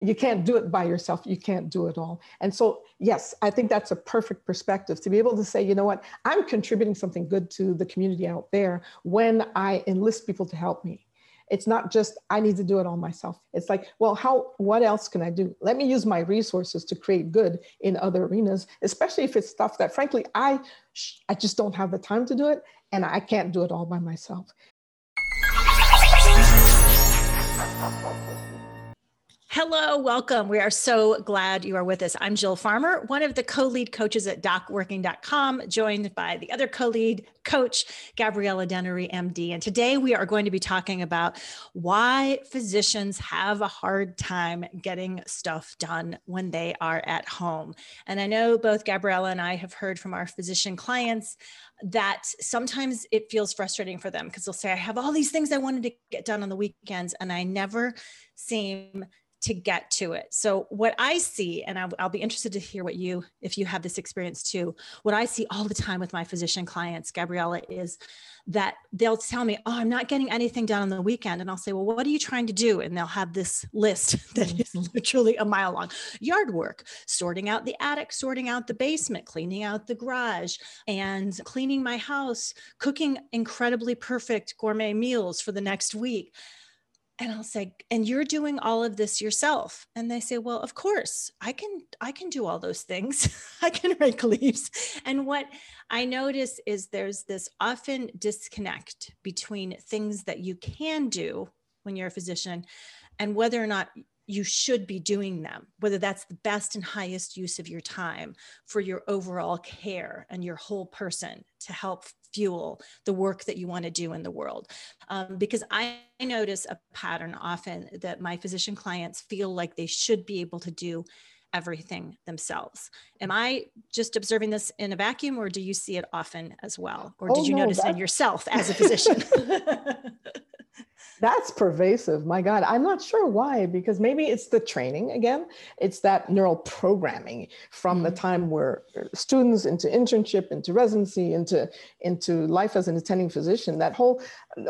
you can't do it by yourself. You can't do it all. And so yes i think that's a perfect perspective to be able to say you know what? I'm contributing something good to the community out there when i enlist people to help me. It's not just i need to do it all myself. It's like well how what else can i do? Let me use my resources to create good in other arenas especially if it's stuff that frankly i i just don't have the time to do it and i can't do it all by myself Hello, welcome. We are so glad you are with us. I'm Jill Farmer, one of the co lead coaches at docworking.com, joined by the other co lead coach, Gabriella Dennery, MD. And today we are going to be talking about why physicians have a hard time getting stuff done when they are at home. And I know both Gabriella and I have heard from our physician clients that sometimes it feels frustrating for them because they'll say, I have all these things I wanted to get done on the weekends, and I never seem to get to it. So what I see, and I'll, I'll, be interested to hear what you, if you have this experience too, what I see all the time with my physician clients, Gabriella, is that they'll tell me, oh, I'm not getting anything done on the weekend. And I'll say, well, what are you trying to do? And they'll have this list that is literally a mile long. Yard work, sorting out the attic, sorting out the basement, cleaning out the garage, and cleaning my house, cooking incredibly perfect gourmet meals for the next week and i'll say and you're doing all of this yourself. And they say well of course i can i can do all those things. I can rake leaves. And what i notice is there's this often disconnect between things that you can do when you're a physician and whether or not you should be doing them, whether that's the best and highest use of your time for your overall care and your whole person to help fuel the work that you want to do in the world. Um, because I notice a pattern often that my physician clients feel like they should be able to do everything themselves. Am I just observing this in a vacuum or do you see it often as well? Or did oh, you no, notice it yourself as a physician? That's pervasive. My God, I'm not sure why, because maybe it's the training again. It's that neural programming from mm-hmm. the time we're students into internship, into residency, into, into life as an attending physician. That whole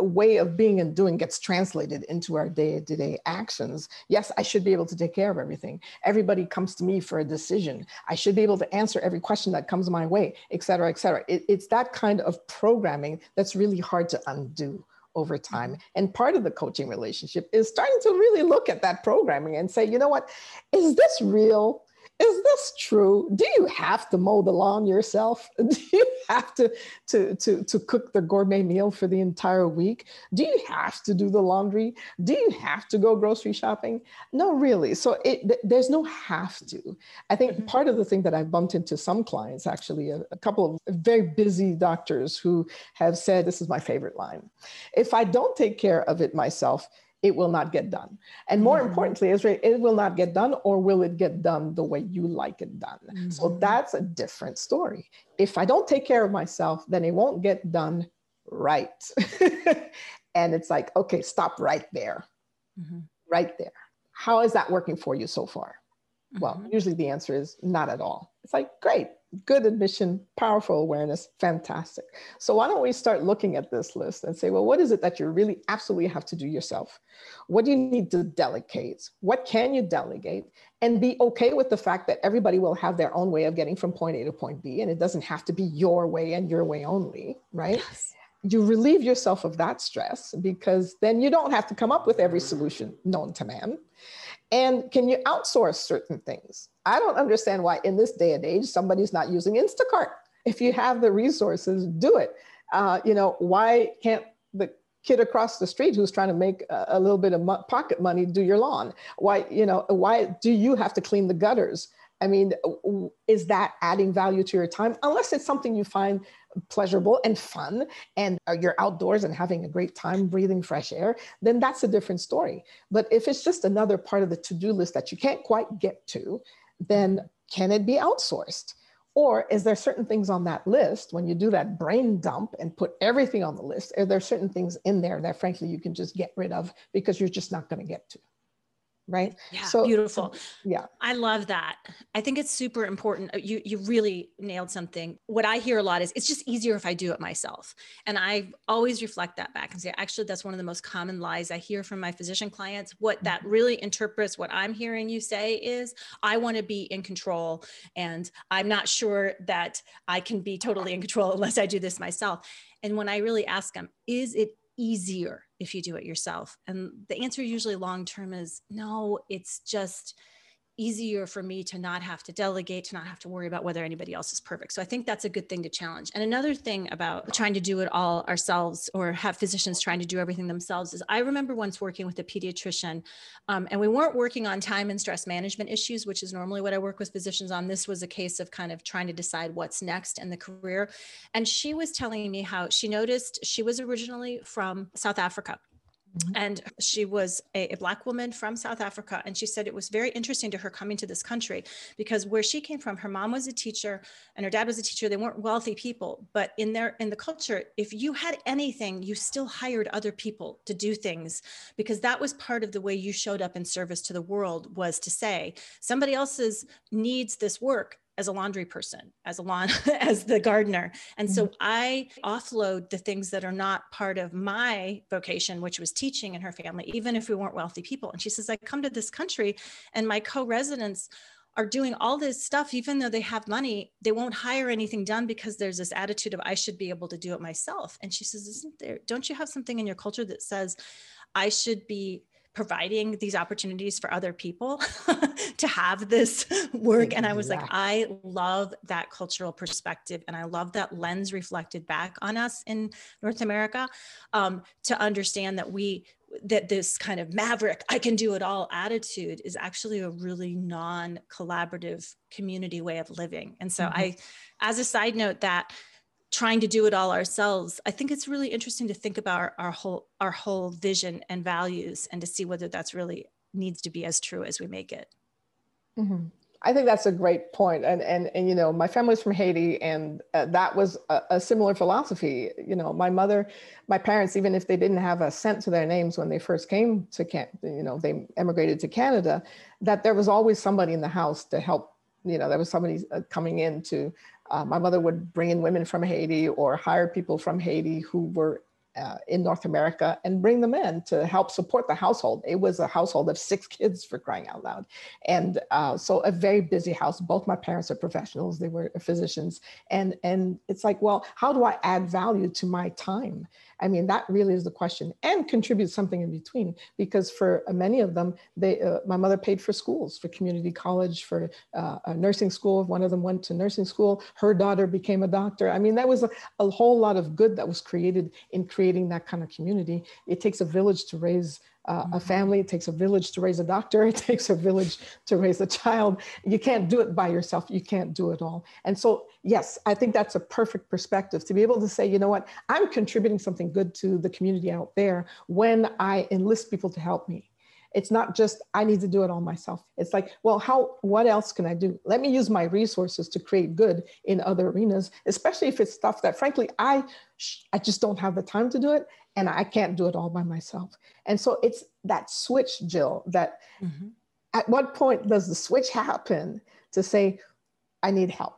way of being and doing gets translated into our day to day actions. Yes, I should be able to take care of everything. Everybody comes to me for a decision. I should be able to answer every question that comes my way, et cetera, et cetera. It, it's that kind of programming that's really hard to undo over time. Mm-hmm. And part of the coaching relationship is starting to really look at that programming and say, you know what, is this real? Is this true? Do you have to mow the lawn yourself? Do you have to, to, to, to cook the gourmet meal for the entire week? Do you have to do the laundry? Do you have to go grocery shopping? No, really. So it, there's no have to. I think mm-hmm. part of the thing that I've bumped into some clients, actually, a, a couple of very busy doctors who have said, this is my favorite line. If I don't take care of it myself, it will not get done. And more mm-hmm. importantly, is it will not get done or will it get done the way you like it done? Mm-hmm. So that's a different story. If I don't take care of myself, then it won't get done right. and it's like, okay, stop right there. Mm-hmm. Right there. How is that working for you so far? Well, mm-hmm. usually the answer is not at all. It's like, great, good admission, powerful awareness, fantastic. So why don't we start looking at this list and say, well, what is it that you really absolutely have to do yourself? What do you need to delegate? What can you delegate? And be okay with the fact that everybody will have their own way of getting from point A to point B, and it doesn't have to be your way and your way only, right? Yes. You relieve yourself of that stress because then you don't have to come up with every solution known to man. And can you outsource certain things? I don't understand why in this day and age somebody's not using Instacart. If you have the resources, do it. Uh, you know, why can't the kid across the street who's trying to make a, little bit of mo- pocket money do your lawn? Why, you know, why do you have to clean the gutters? I mean, is that adding value to your time? Unless it's something you find pleasurable and fun and uh, you're outdoors and having a great time breathing fresh air, then that's a different story. But if it's just another part of the to do list that you can't quite get to, then can it be outsourced? Or is there certain things on that list when you do that brain dump and put everything on the list? Are there certain things in there that frankly you can just get rid of because you're just not going to get to? Right? Yeah so beautiful. yeah. I love that. I think it's super important uh, you you really nailed something. What i hear a lot is it's just easier if i do it myself. And i always reflect that back and say actually that's one of the most common lies i hear from my physician clients. What that mm-hmm. really interprets what i'm hearing you say is i want to be in control and i'm not sure that i can be totally in control unless i do this myself. And when i really ask them is it easier if you do it yourself? And the answer usually long term is no, it's just easier for me to not have to delegate, to not have to worry about whether anybody else is perfect. So I think that's a good thing to challenge. And another thing about trying to do it all ourselves or have physicians trying to do everything themselves is I remember once working with a pediatrician um, and we weren't working on time and stress management issues, which is normally what I work with physicians on. This was a case of kind of trying to decide what's next in the career. And she was telling me how she noticed she was originally from South Africa And she was a, a, Black woman from South Africa. And she said it was very interesting to her coming to this country because where she came from, her mom was a teacher and her dad was a teacher. They weren't wealthy people, but in their in the culture, if you had anything, you still hired other people to do things because that was part of the way you showed up in service to the world was to say somebody else's needs this work as a laundry person, as a lawn, as the gardener. And so mm-hmm. I offload the things that are not part of my vocation, which was teaching in her family, even if we weren't wealthy people. And she says, I come to this country and my co-residents are doing all this stuff, even though they have money, they won't hire anything done because there's this attitude of I should be able to do it myself. And she says, Isn't there, don't you have something in your culture that says I should be providing these opportunities for other people to have this work. And I was like, I love that cultural perspective. And I love that lens reflected back on us in North America um, to understand that we, that this kind of maverick, I can do it all attitude is actually a really non collaborative community way of living. And so mm-hmm. I, as a side note, that trying to do it all ourselves i think it's really interesting to think about our, our, whole our whole vision and values and to see whether that's really needs to be as true as we make it. Mm-hmm. i think that's a great point. And and, and you know my family's from haiti and uh, that was a, a, similar philosophy. You know my mother my parents even if they didn't have a cent to their names when they first came to can you know they emigrated to canada that there was always somebody in the house to help you know there was somebody uh, coming in to uh, my mother would bring in women from Haiti or hire people from Haiti who were uh, in North America and bring them in to help support the household. It was a household of six kids for crying out loud. And uh, so a very busy house. Both my parents are professionals, they were physicians. And, and it's like, well, how do I add value to my time? I mean, that really is the question, and contribute something in between. Because for many of them, they, uh, my mother paid for schools, for community college, for uh, a nursing school. One of them went to nursing school. Her daughter became a doctor. I mean, that was a, a whole lot of good that was created in creating that kind of community. It takes a village to raise uh, a family. It takes a village to raise a doctor. It takes a village to raise a child. You can't do it by yourself. You can't do it all. And so, yes, I think that's a perfect perspective to be able to say, you know what, I'm contributing something good to the community out there when I enlist people to help me. It's not just I need to do it all myself. It's like, well, how what else can I do? Let me use my resources to create good in other arenas, especially if it's stuff that frankly I I just don't have the time to do it and I can't do it all by myself. And so it's that switch, Jill, that mm-hmm. at what point does the switch happen to say, I need help?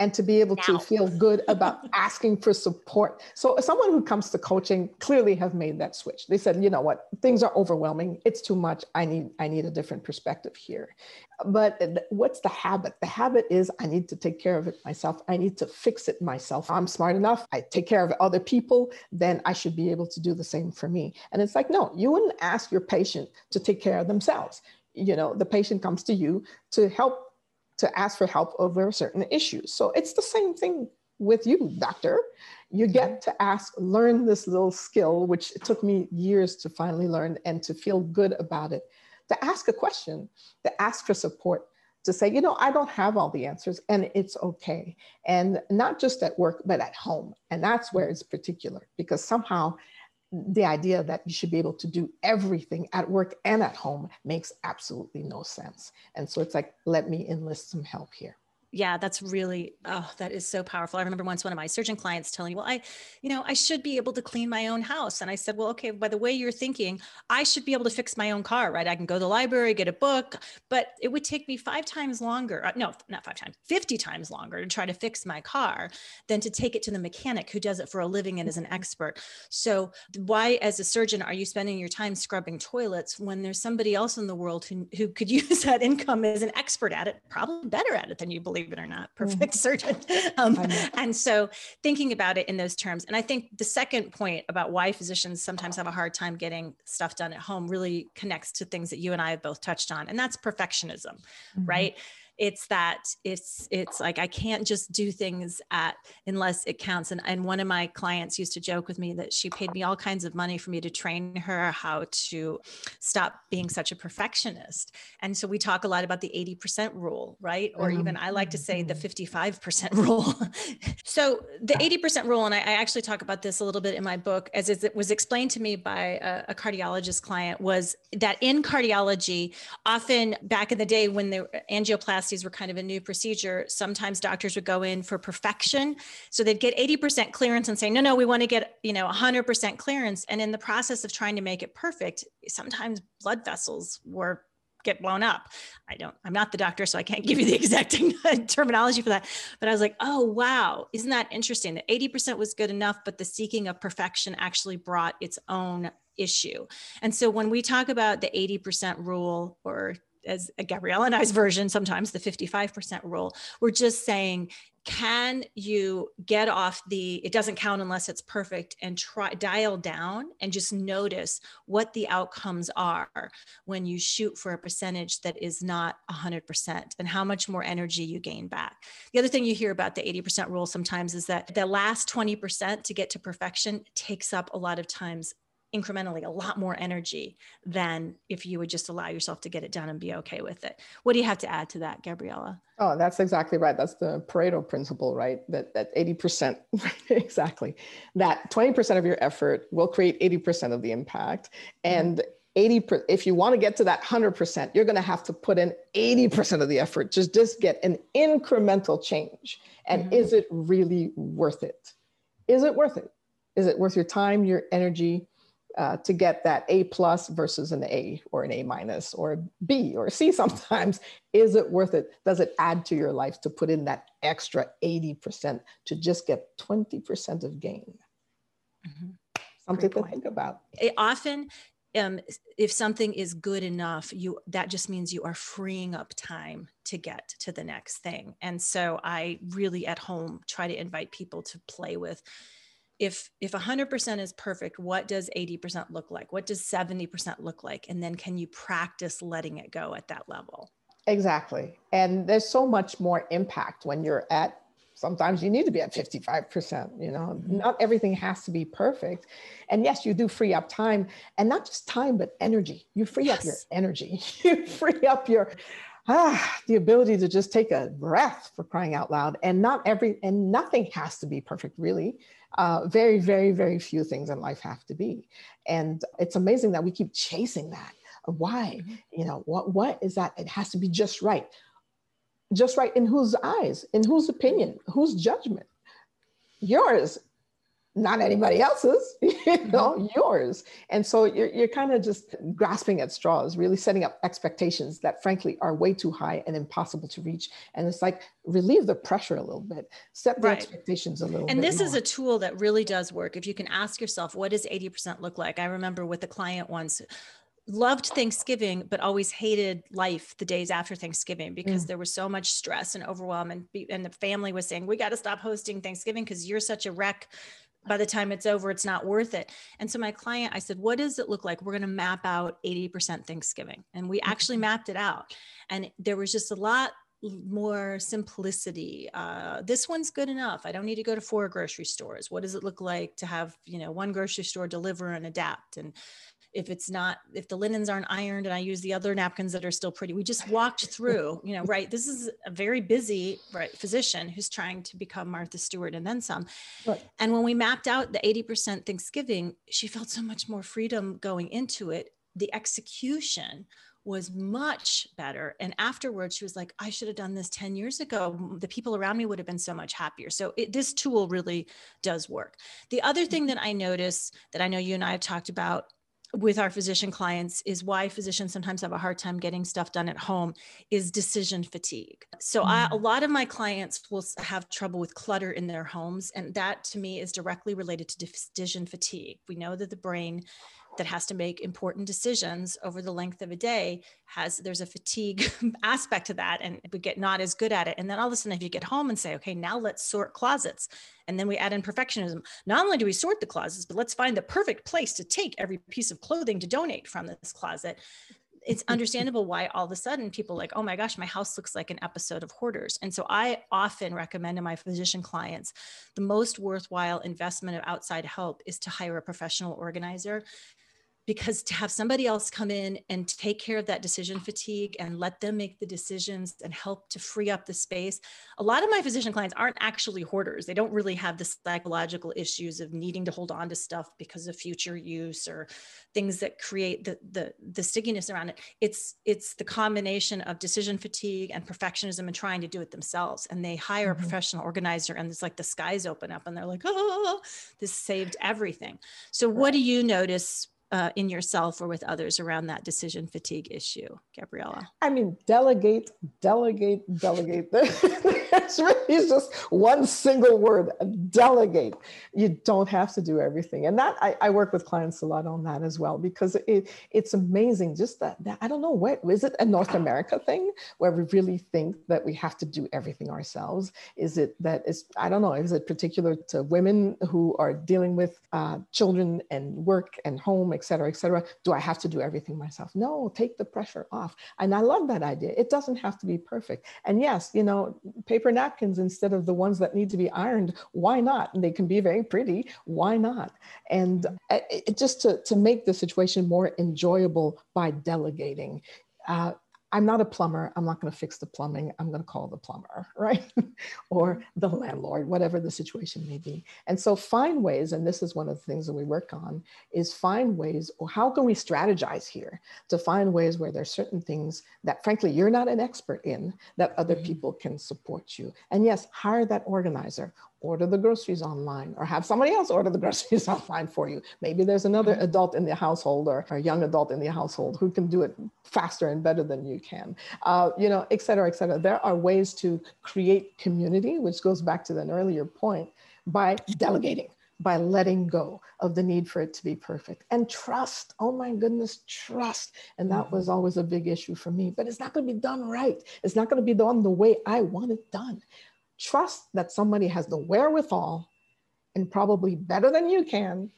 And to be able now. to feel good about asking for support. So someone who comes to coaching clearly have made that switch. They said, you know what, things are overwhelming. It's too much. I need I need a different perspective here. But uh, what's the habit? The habit is I need to take care of it myself. I need to fix it myself. I'm smart enough. I take care of other people, then I should be able to do the same for me. And it's like, no, you wouldn't ask your patient to take care of themselves. You know, the patient comes to you to help to ask for help over certain issues. So it's the same thing with you, doctor. You get mm-hmm. to ask, learn this little skill, which it took me years to finally learn and to feel good about it, to ask a question, to ask for support, to say, you know, I don't have all the answers and it's okay. And not just at work, but at home. And that's where it's particular because somehow the idea that you should be able to do everything at work and at home makes absolutely no sense. And so it's like, let me enlist some help here. Yeah, that's really, oh, that is so powerful. I remember once one of my surgeon clients telling me, well, I, you know, I should be able to clean my own house. And I said, well, okay, by the way you're thinking, I should be able to fix my own car, right? I can go to the library, get a book, but it would take me five times longer. Uh, no, not five times, 50 times longer to try to fix my car than to take it to the mechanic who does it for a living and is an expert. So why, as a surgeon, are you spending your time scrubbing toilets when there's somebody else in the world who, who could use that income as an expert at it, probably better at it than you believe? Believe it or not, mm-hmm. perfect mm-hmm. surgeon. Um, and so thinking about it in those terms. And I think the second point about why physicians sometimes have a hard time getting stuff done at home really connects to things that you and I have both touched on, and that's perfectionism, mm-hmm. right? It's that it's it's like i can't just do things at unless it counts and, and one of my clients used to joke with me that she paid me all kinds of money for me to train her how to stop being such a perfectionist and so we talk a lot about the 80% rule right or mm-hmm. even i like to say the 55% mm-hmm. rule so the 80% rule and I, I, actually talk about this a little bit in my book as it was explained to me by a, a cardiologist client was that in cardiology often back in the day when the angioplasty were kind of a new procedure, sometimes doctors would go in for perfection. So they'd get 80% clearance and say, no, no, we want to get, you know, 100% clearance. And in the process of trying to make it perfect, sometimes blood vessels were get blown up. I don't, I'm not the doctor, so I can't give you the exact terminology for that. But I was like, oh, wow, isn't that interesting? That 80% was good enough, but the seeking of perfection actually brought its own issue. And so when we talk about the 80% rule or as Gabriella and I's version, sometimes the 55% rule, we're just saying, can you get off the it doesn't count unless it's perfect and try dial down and just notice what the outcomes are when you shoot for a percentage that is not 100% and how much more energy you gain back. The other thing you hear about the 80% rule sometimes is that the last 20% to get to perfection takes up a lot of times incrementally a lot more energy than if you would just allow yourself to get it done and be okay with it. What do you have to add to that, Gabriella? Oh, that's exactly right. That's the Pareto principle, right? That that 80%, exactly. That 20% of your effort will create 80% of the impact. And 80% if you want to get to that 100%, you're going to have to put in 80% of the effort. Just just get an incremental change. And mm-hmm. is it really worth it? Is it worth it? Is it worth your time, your energy, uh, to get that A plus versus an A or an A minus or a B or C sometimes. Is it worth it? Does it add to your life to put in that extra 80% to just get 20% of gain? Mm-hmm. Something to think about. It often, um, if something is good enough, you that just means you are freeing up time to get to the next thing. And so I really at home try to invite people to play with if if 100% is perfect what does 80% look like? What does 70% look like? And then can you practice letting it go at that level? Exactly. And there's so much more impact when you're at sometimes you need to be at 55% you know? Mm-hmm. not everything has to be perfect. And yes you do free up time and not just time but energy. You free yes. up your energy. You free up your ah, the ability to just take a breath for crying out loud. And not every and nothing has to be perfect really uh, very, very, very few things in life have to be. And it's amazing that we keep chasing that. Why? Mm-hmm. You know, what, what is that? It has to be just right. Just right in whose eyes, in whose opinion, whose judgment? Yours not anybody else's, you mm-hmm. know, mm-hmm. yours. And so you're, you're kind of just grasping at straws, really setting up expectations that frankly are way too high and impossible to reach. And it's like relieve the pressure a little bit, set the right. expectations a little and bit. And this more. is a tool that really does work. If you can ask yourself, what does 80% look like? I remember with a client once loved Thanksgiving, but always hated life the days after Thanksgiving because mm. there was so much stress and overwhelm. And, and the family was saying, We got to stop hosting Thanksgiving because you're such a wreck by the time it's over, it's not worth it. And so my client, I said, what does it look like? We're going to map out 80% Thanksgiving. And we actually mm-hmm. mapped it out. And there was just a lot more simplicity. Uh, this one's good enough. I don't need to go to four grocery stores. What does it look like to have, you know, one grocery store deliver and adapt? And if it's not if the linens aren't ironed and i use the other napkins that are still pretty we just walked through you know right this is a very busy right physician who's trying to become martha stewart and then some right. and when we mapped out the 80% thanksgiving she felt so much more freedom going into it the execution was much better. And afterwards, she was like, I should have done this 10 years ago. The people around me would have been so much happier. So it, this tool really does work. The other thing that I notice that I know you and I have talked about with our physician clients is why physicians sometimes have a hard time getting stuff done at home is decision fatigue. So mm-hmm. I, a mm. lot of my clients will have trouble with clutter in their homes and that to me is directly related to decision fatigue. We know that the brain that has to make important decisions over the length of a day has there's a fatigue aspect to that and we get not as good at it. And then all of a sudden if you get home and say okay now let's sort closets and then we add in perfectionism. Not only do we sort the closets but let's find the perfect place to take every piece of clothing to donate from this closet. It's understandable why all of a sudden people like, oh my gosh, my house looks like an episode of Hoarders. And so I often recommend to my physician clients the most worthwhile investment of outside help is to hire a professional organizer because to have somebody else come in and take care of that decision fatigue and let them make the decisions and help to free up the space a lot of my physician clients aren't actually hoarders. They don't really have the psychological issues of needing to hold on to stuff because of future use or things that create the the, the stickiness around it. It's it's the combination of decision fatigue and perfectionism and trying to do it themselves. And they hire mm-hmm. a professional organizer and it's like the skies open up and they're like oh this saved everything. So what do you notice uh, in yourself or with others around that decision fatigue issue, Gabriella? I mean, delegate, delegate, delegate. it's really just one single word delegate. You don't have to do everything. And that I, I work with clients a lot on that as well because it, it's amazing. Just that, that I don't know what is it a North America thing where we really think that we have to do everything ourselves? Is it that is, I don't know, is it particular to women who are dealing with uh, children and work and home, et cetera, et cetera. Do I have to do everything myself? No, take the pressure off. And I love that idea. It doesn't have to be perfect. And yes, you know, napkins instead of the ones that need to be ironed, why not? And they can be very pretty. Why not? And it, just to, to make the situation more enjoyable by delegating. Uh, I'm not a plumber. I'm not going to fix the plumbing. I'm going to call the plumber, right? or the landlord, whatever the situation may be. And so find ways, and this is one of the things that we work on, is find ways, or how can we strategize here to find ways where there's certain things that frankly you're not an expert in that other mm-hmm. people can support you. And yes, hire that organizer order the groceries online or have somebody else order the groceries online for you. Maybe there's another mm-hmm. adult in the household or a young adult in the household who can do it faster and better than you can, uh, you know, et cetera, et cetera. There are ways to create community, which goes back to an earlier point, by delegating by letting go of the need for it to be perfect and trust oh my goodness trust and that was mm-hmm. always a big issue for me but it's not going to be done right it's not going to be done the way i want it done trust that somebody has the wherewithal and probably better than you can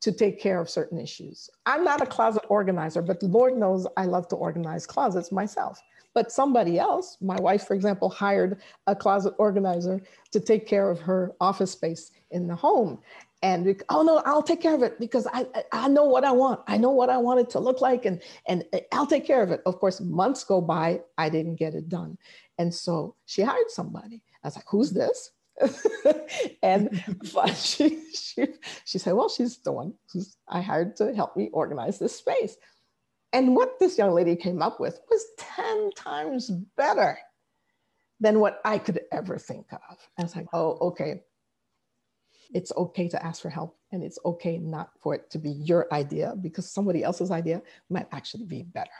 to take care of certain issues. I'm not a closet organizer, but Lord knows I love to organize closets myself. But somebody else, my wife, for example, hired a closet organizer to take care of her office space in the home. And we, oh no, I'll take care of it because I, I know what I want. I know what I want it to look like, and, and uh, I'll take care of it. Of course, months go by, I didn't get it done. And so she hired somebody. I was like, who's this? and she, she, she said, well, she's the one who's I hired to help me organize this space. And what this young lady came up with was 10 times better than what I could ever think of. I was like, oh, okay. It's okay to ask for help, and it's okay not for it to be your idea because somebody else's idea might actually be better.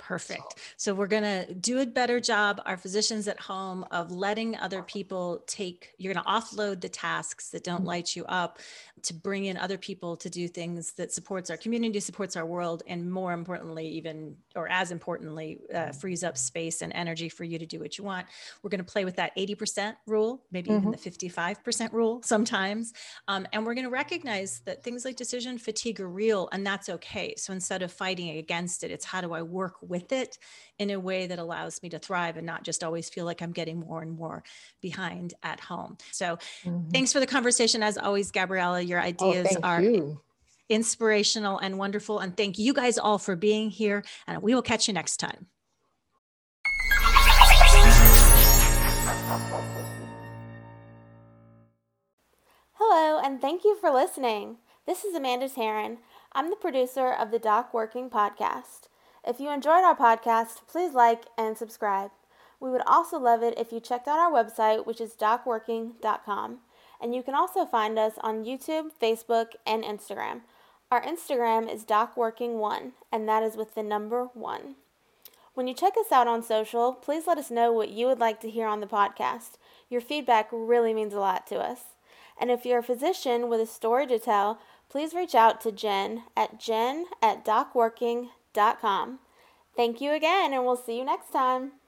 Perfect. So we're going to do a better job, our physicians at home, of letting other people take, you're going to offload the tasks that don't mm-hmm. light you up to bring in other people to do things that supports our community, supports our world, and more importantly, even, or as importantly, uh, mm-hmm. frees up space and energy for you to do what you want. We're going to play with that 80% rule, maybe mm-hmm. even the 55% rule sometimes. Um, and we're going to recognize that things like decision fatigue are real and that's okay. So instead of fighting against it, it's how do I work with with it in a way that allows me to thrive and not just always feel like I'm getting more and more behind at home. So mm-hmm. thanks for the conversation. As always, Gabriella, your oh, ideas oh, are you. inspirational and wonderful. And thank you guys all for being here. And we will catch you next time. Hello, and thank you for listening. This is Amanda Taryn. I'm the producer of the Doc Working podcast. If you enjoyed our podcast, please like and subscribe. We would also love it if you checked out our website, which is docworking.com. And you can also find us on YouTube, Facebook, and Instagram. Our Instagram is docworking1, and that is with the number 1. When you check us out on social, please let us know what you would like to hear on the podcast. Your feedback really means a lot to us. And if you're a physician with a story to tell, please reach out to Jen at jen at docworking.com. Thank you again, and we'll see you next time.